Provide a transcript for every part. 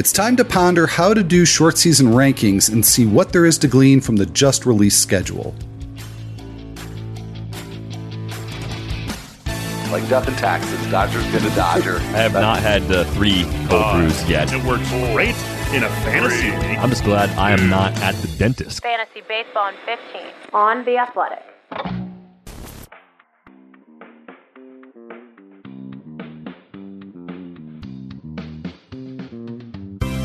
It's time to ponder how to do short season rankings and see what there is to glean from the just released schedule. Like death and taxes, Dodger's gonna Dodger. I have not had the three cold Uh, brews yet. It works great in a fantasy league. I'm just glad I am not at the dentist. Fantasy Baseball in 15 on The Athletic.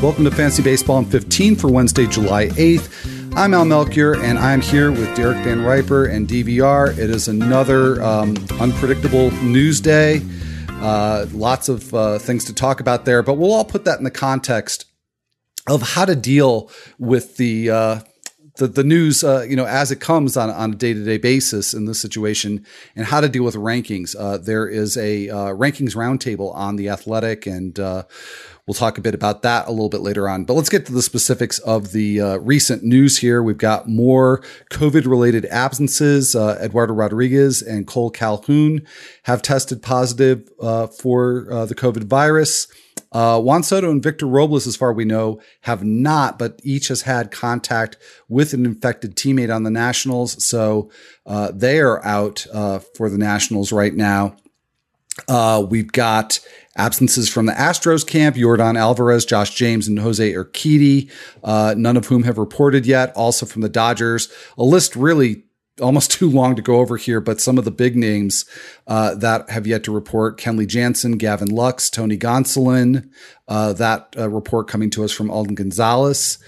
Welcome to Fantasy Baseball in 15 for Wednesday, July 8th. I'm Al Melchior, and I'm here with Derek Van Riper and DVR. It is another um, unpredictable news day. Uh, lots of uh, things to talk about there, but we'll all put that in the context of how to deal with the uh, the, the news, uh, you know, as it comes on, on a day to day basis in this situation, and how to deal with rankings. Uh, there is a uh, rankings roundtable on the Athletic, and uh, we'll talk a bit about that a little bit later on. But let's get to the specifics of the uh, recent news here. We've got more COVID related absences. Uh, Eduardo Rodriguez and Cole Calhoun have tested positive uh, for uh, the COVID virus. Uh, Juan Soto and Victor Robles, as far as we know, have not, but each has had contact with an infected teammate on the Nationals. So uh, they are out for the Nationals right now. Uh, we've got absences from the Astros camp, Yordan Alvarez, Josh James, and Jose Urquidy, uh, none of whom have reported yet. Also from the Dodgers, a list really almost too long to go over here, but some of the big names uh, that have yet to report: Kenley Jansen, Gavin Lux, Tony Gonsolin. Uh, that uh, report coming to us from Alden Gonzalez,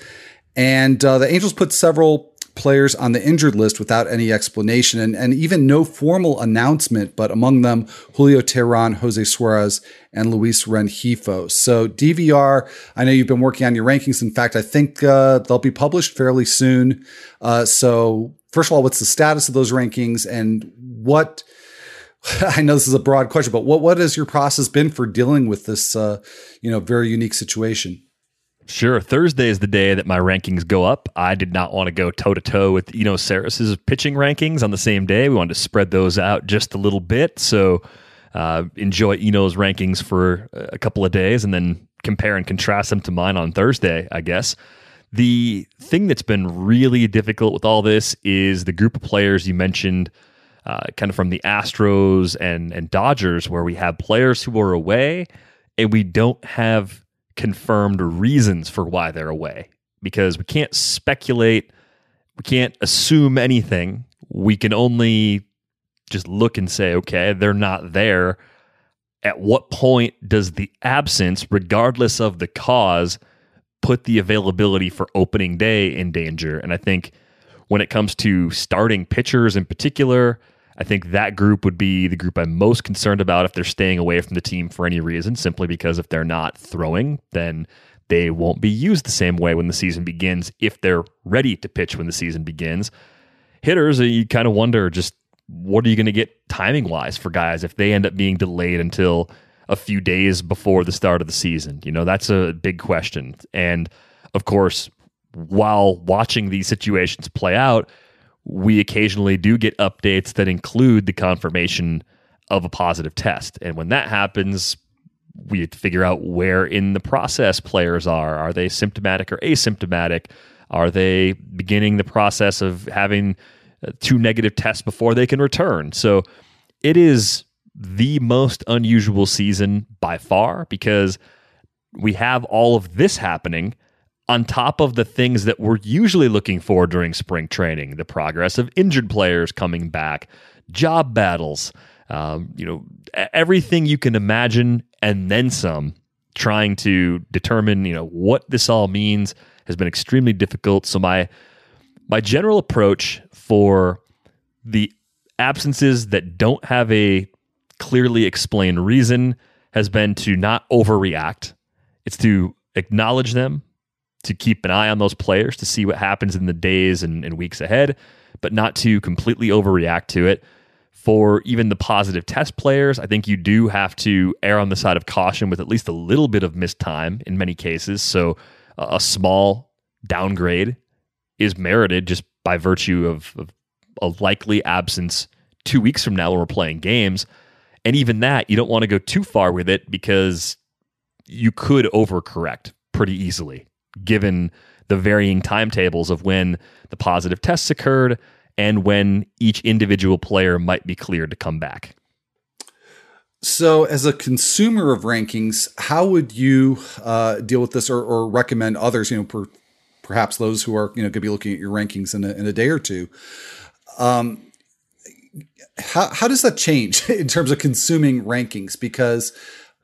and uh, the Angels put several players on the injured list without any explanation and, and even no formal announcement, but among them Julio Teheran, Jose Suarez, and Luis Rengifo. So DVR, I know you've been working on your rankings. In fact, I think uh, they'll be published fairly soon. Uh, so first of all, what's the status of those rankings and what? I know this is a broad question, but what what has your process been for dealing with this, uh, you know, very unique situation? Sure. Thursday is the day that my rankings go up. I did not want to go toe to toe with Eno Sarris's pitching rankings on the same day. We wanted to spread those out just a little bit. So uh, enjoy Eno's rankings for a couple of days and then compare and contrast them to mine on Thursday, I guess. The thing that's been really difficult with all this is the group of players you mentioned, uh, kind of from the Astros and, and Dodgers, where we have players who are away and we don't have confirmed reasons for why they're away because we can't speculate, we can't assume anything. We can only just look and say, okay, they're not there. At what point does the absence, regardless of the cause, put the availability for opening day in danger? And I think when it comes to starting pitchers in particular, I think that group would be the group I'm most concerned about if they're staying away from the team for any reason, simply because if they're not throwing, then they won't be used the same way when the season begins if they're ready to pitch when the season begins. Hitters, uh, you kind of wonder just what are you going to get timing wise for guys if they end up being delayed until a few days before the start of the season? You know, that's a big question. And of course, while watching these situations play out, we occasionally do get updates that include the confirmation of a positive test. And when that happens, we figure out where in the process players are. Are they symptomatic or asymptomatic? Are they beginning the process of having uh, two negative tests before they can return? So it is the most unusual season by far because we have all of this happening on top of the things that we're usually looking for during spring training the progress of injured players coming back, job battles, um, you know, everything you can imagine, and then some. Trying to determine, you know, what this all means has been extremely difficult. So my my general approach for the absences that don't have a clearly explained reason has been to not overreact. It's to acknowledge them, to keep an eye on those players to see what happens in the days and, and, weeks ahead, but not to completely overreact to it. For even the positive test players, I think you do have to err on the side of caution with at least a little bit of missed time in many cases. So a small downgrade is merited just by virtue of, of a likely absence two weeks from now when we're playing games. And even that, you don't want to go too far with it because you could overcorrect pretty easily, given the varying timetables of when the positive tests occurred and when each individual player might be cleared to come back. So, as a consumer of rankings, how would you uh, deal with this, or, or, recommend others? You know, per, perhaps those who are you know to be looking at your rankings in a, in a day or two. Um, how how does that change in terms of consuming rankings? Because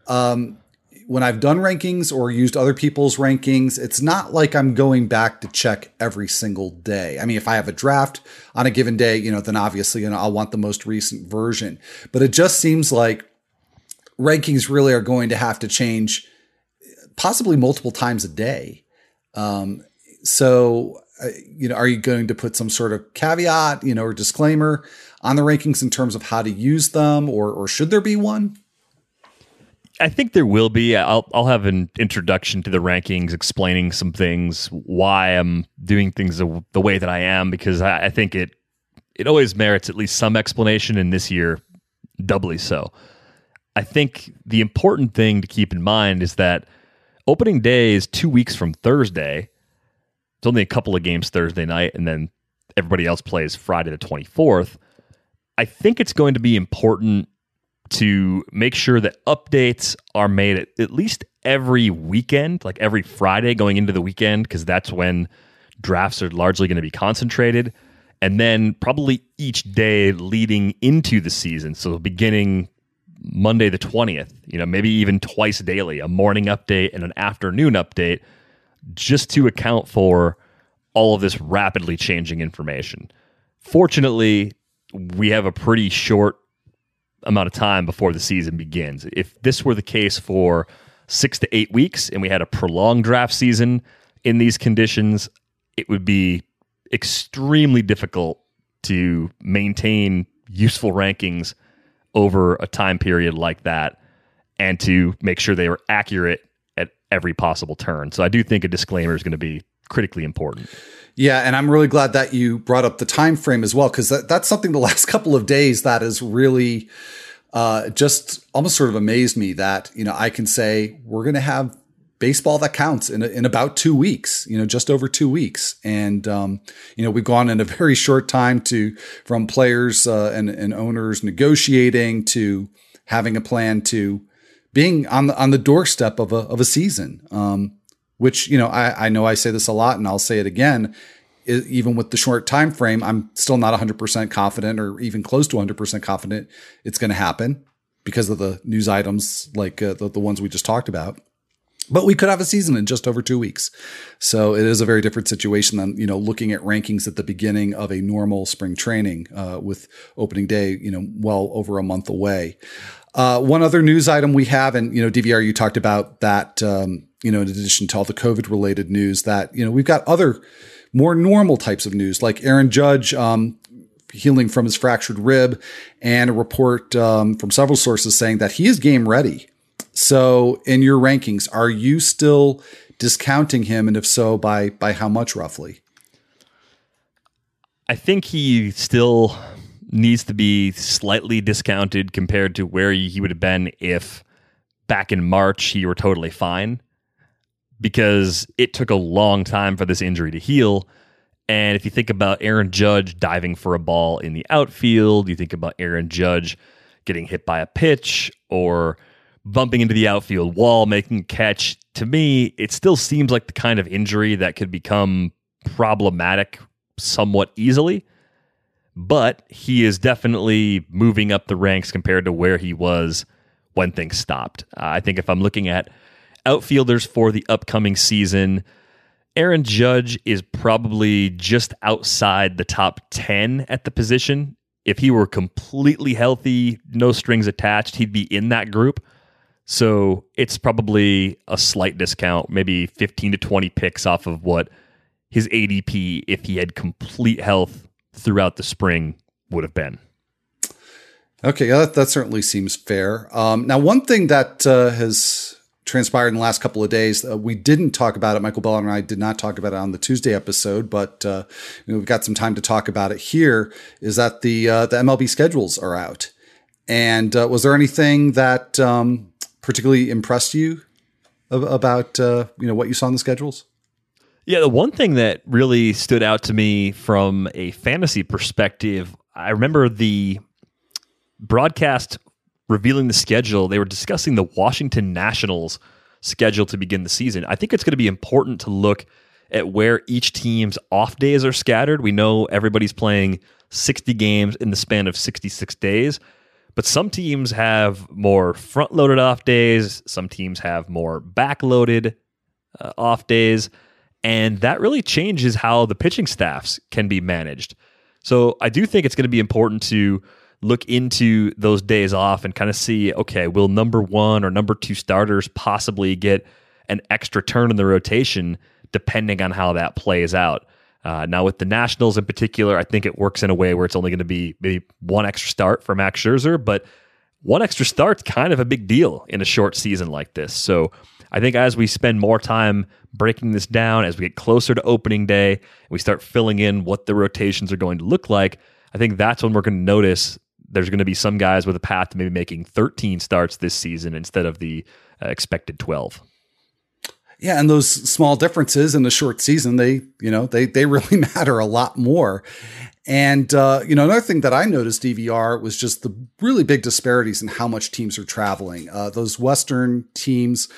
um, when I've done rankings or used other people's rankings, it's not like I'm going back to check every single day. I mean, if I have a draft on a given day, you know, then obviously, you know, I'll want the most recent version. But it just seems like rankings really are going to have to change possibly multiple times a day. Um, so, uh, you know, are you going to put some sort of caveat, you know, or disclaimer on the rankings in terms of how to use them, or or should there be one? I think there will be. I'll I'll have an introduction to the rankings, explaining some things, why I'm doing things the, the way that I am, because I, I, think it it always merits at least some explanation, and this year doubly so. I think the important thing to keep in mind is that opening day is two weeks from Thursday. It's only a couple of games Thursday night, and then everybody else plays Friday the twenty fourth. I think it's going to be important to make sure that updates are made at, at least every weekend, like every Friday going into the weekend, because that's when drafts are largely going to be concentrated. And then probably each day leading into the season. So beginning Monday the 20th, you know, maybe even twice daily, a morning update and an afternoon update, just to account for all of this rapidly changing information. Fortunately, we have a pretty short amount of time before the season begins. If this were the case for six to eight weeks and we had a prolonged draft season in these conditions, it would be extremely difficult to maintain useful rankings over a time period like that and to make sure they were accurate at every possible turn. So I do think a disclaimer is going to be critically important. Yeah, and I'm really glad that you brought up the time frame as well because that, that's something the last couple of days that has really uh, just almost sort of amazed me that you know I can say we're going to have baseball that counts in in about two weeks, you know, just over two weeks, and um, you know we've gone in a very short time to from players uh, and, and owners negotiating to having a plan to being on the on the doorstep of a of a season. Um, which you know I, I know I say this a lot and I'll say it again even with the short time frame I'm still not 100% confident or even close to 100% confident it's going to happen because of the news items like uh, the, the ones we just talked about. But we could have a season in just over two weeks. So it is a very different situation than you know looking at rankings at the beginning of a normal spring training uh, with opening day you know well over a month away uh, one other news item we have and you know dvr you talked about that um, you know, in addition to all the COVID related news, that, you know, we've got other more normal types of news, like Aaron Judge um, healing from his fractured rib, and a report um, from several sources saying that he is game ready. So, in your rankings, are you still discounting him, and if so, by by how much roughly? I think he still needs to be slightly discounted compared to where he would have been if back in March he were totally fine because it took a long time for this injury to heal. And if you think about Aaron Judge diving for a ball in the outfield, you think about Aaron Judge getting hit by a pitch or bumping into the outfield wall, making a catch. To me, it still seems like the kind of injury that could become problematic somewhat easily. But he is definitely moving up the ranks compared to where he was when things stopped. Uh, I think if I'm looking at outfielders for the upcoming season. Aaron Judge is probably just outside the top 10 at the position. If he were completely healthy, no strings attached, he'd be in that group. So it's probably a slight discount, maybe 15 to 20 picks off of what his ADP, if he had complete health throughout the spring, would have been. Okay, that, that certainly seems fair. Um, now, one thing that uh, has transpired in the last couple of days. Uh, we didn't talk about it. Michael Bell and I did not talk about it on the Tuesday episode, but uh, you know, we've got some time to talk about it here. Is that the uh, the MLB schedules are out? And uh, was there anything that um, particularly impressed you about uh, you know what you saw in the schedules? Yeah, the one thing that really stood out to me from a fantasy perspective, I remember the broadcast revealing the schedule. They were discussing the Washington Nationals schedule to begin the season. I think it's going to be important to look at where each team's off days are scattered. We know everybody's playing 60 games in the span of 66 days, but some teams have more front loaded off days, some teams have more back loaded uh, off days, and that really changes how the pitching staffs can be managed. So I do think it's going to be important to look into those days off and kind of see okay, will number one or number two starters possibly get an extra turn in the rotation depending on how that plays out? Uh, now, with the Nationals in particular, I think it works in a way where it's only going to be maybe one extra start for Max Scherzer, but one extra start's kind of a big deal in a short season like this. So I think as we spend more time breaking this down, as we get closer to opening day, we start filling in what the rotations are going to look like, I think that's when we're going to notice there's going to be some guys with a path to maybe making 13 starts this season instead of the uh, expected 12. Yeah, and those small differences in the short season, they, you know, they they really matter a lot more. And uh, you know, another thing that I noticed DVR was just the really big disparities in how much teams are traveling. Uh, those Western teams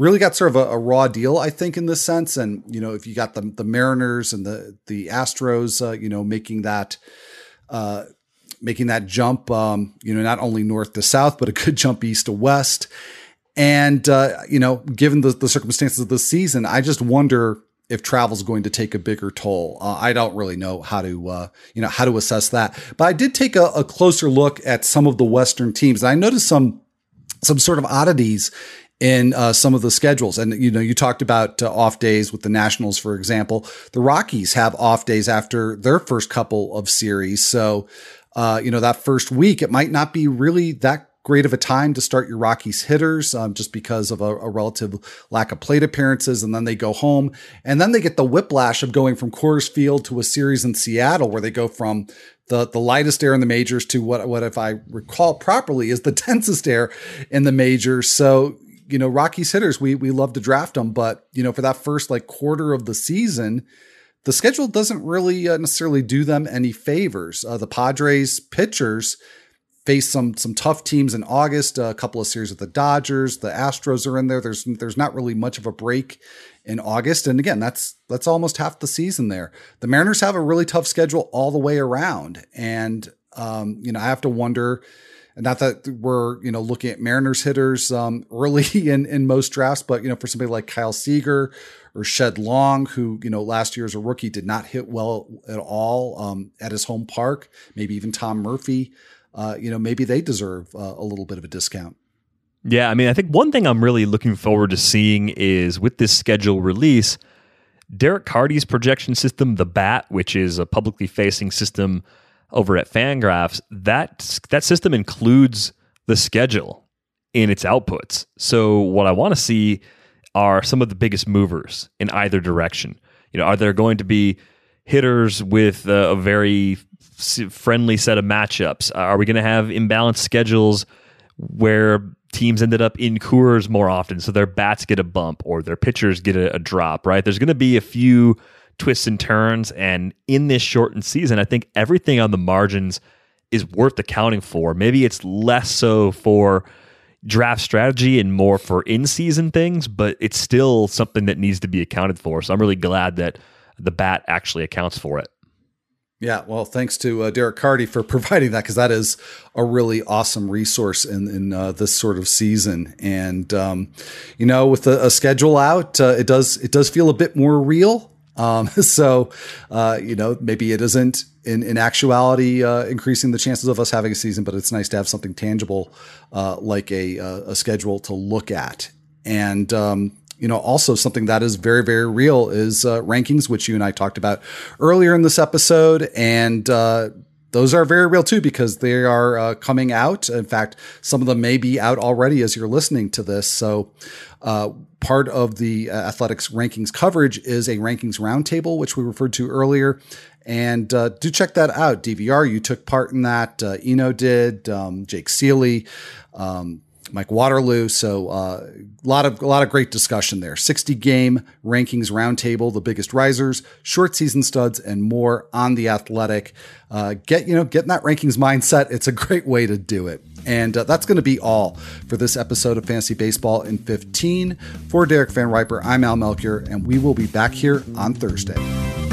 really got sort of a, a, raw deal, I think, in this sense. And you know, if you got the the Mariners and the the Astros, uh, you know, making that uh, making that jump, um, you know, not only north to south, but a good jump east to west. And, uh, you know, given the, the circumstances of the season, I just wonder if travel is going to take a bigger toll. Uh, I don't really know how to, uh, you know, how to assess that. But I did take a, a closer look at some of the Western teams. And I noticed some, some sort of oddities in uh, some of the schedules. And you know, you talked about uh, off days with the Nationals, for example. The Rockies have off days after their first couple of series, so uh, you know, that first week, it might not be really that great of a time to start your Rockies hitters um, just because of a, a, relative lack of plate appearances. And then they go home and then they get the whiplash of going from Coors Field to a series in Seattle where they go from the, the lightest air in the majors to what, what, if I recall properly, is the densest air in the majors. So, you know, Rockies hitters, we, we love to draft them, but, you know, for that first like quarter of the season, the schedule doesn't really uh, necessarily do them any favors. Uh, the Padres pitchers face some some tough teams in August. Uh, a couple of series with the Dodgers, the Astros are in there. There's there's not really much of a break in August, and again, that's that's almost half the season there. The Mariners have a really tough schedule all the way around, and um, you know I have to wonder. Not that we're you know looking at Mariners hitters um, early in in most drafts, but you know for somebody like Kyle Seager or Shed Long, who, you know, last year as a rookie did not hit well at all um, at his home park. Maybe even Tom Murphy, uh, you know, maybe they deserve uh, a little bit of a discount. Yeah, I mean, I think one thing I'm really looking forward to seeing is with this schedule release, Derek Carty's projection system, the BAT, which is a publicly facing system over at Fangraphs, that that system includes the schedule in its outputs. So what I want to see are some of the biggest movers in either direction? You know, are there going to be hitters with a, a very friendly set of matchups? Are we going to have imbalanced schedules where teams ended up in Coors more often, so their bats get a bump or their pitchers get a, a drop? Right? There's going to be a few twists and turns, and in this shortened season, I think everything on the margins is worth accounting for. Maybe it's less so for draft strategy and more for in season things, but it's still something that needs to be accounted for. So I'm really glad that the bat actually accounts for it. Yeah, well, thanks to uh, Derek Carty for providing that because that is a really awesome resource in in uh, this sort of season. And um, you know, with a, a schedule out, uh, it does it does feel a bit more real. Um, so uh, you know, maybe it isn't in, in actuality uh, increasing the chances of us having a season, but it's nice to have something tangible uh, like a, uh, a schedule to look at. And, um, you know, also something that is very, very real is uh, rankings, which you and I talked about earlier in this episode. And uh, those are very real too because they are uh, coming out. In fact, some of them may be out already as you're listening to this. So, uh, part of the uh, athletics rankings coverage is a rankings roundtable, which we referred to earlier. And uh, do check that out. DVR, you took part in that. Uh, Eno did, um, Jake Ciely, um, Mike Waterloo. So a uh, lot of a lot of great discussion there. 60 game rankings roundtable, the biggest risers, short season studs, and more on the athletic. Uh, get you know get in that rankings mindset. It's a great way to do it. And uh, that's going to be all for this episode of Fantasy Baseball in 15. For Derek Van Riper, I'm Al Melchior, and we will be back here on Thursday.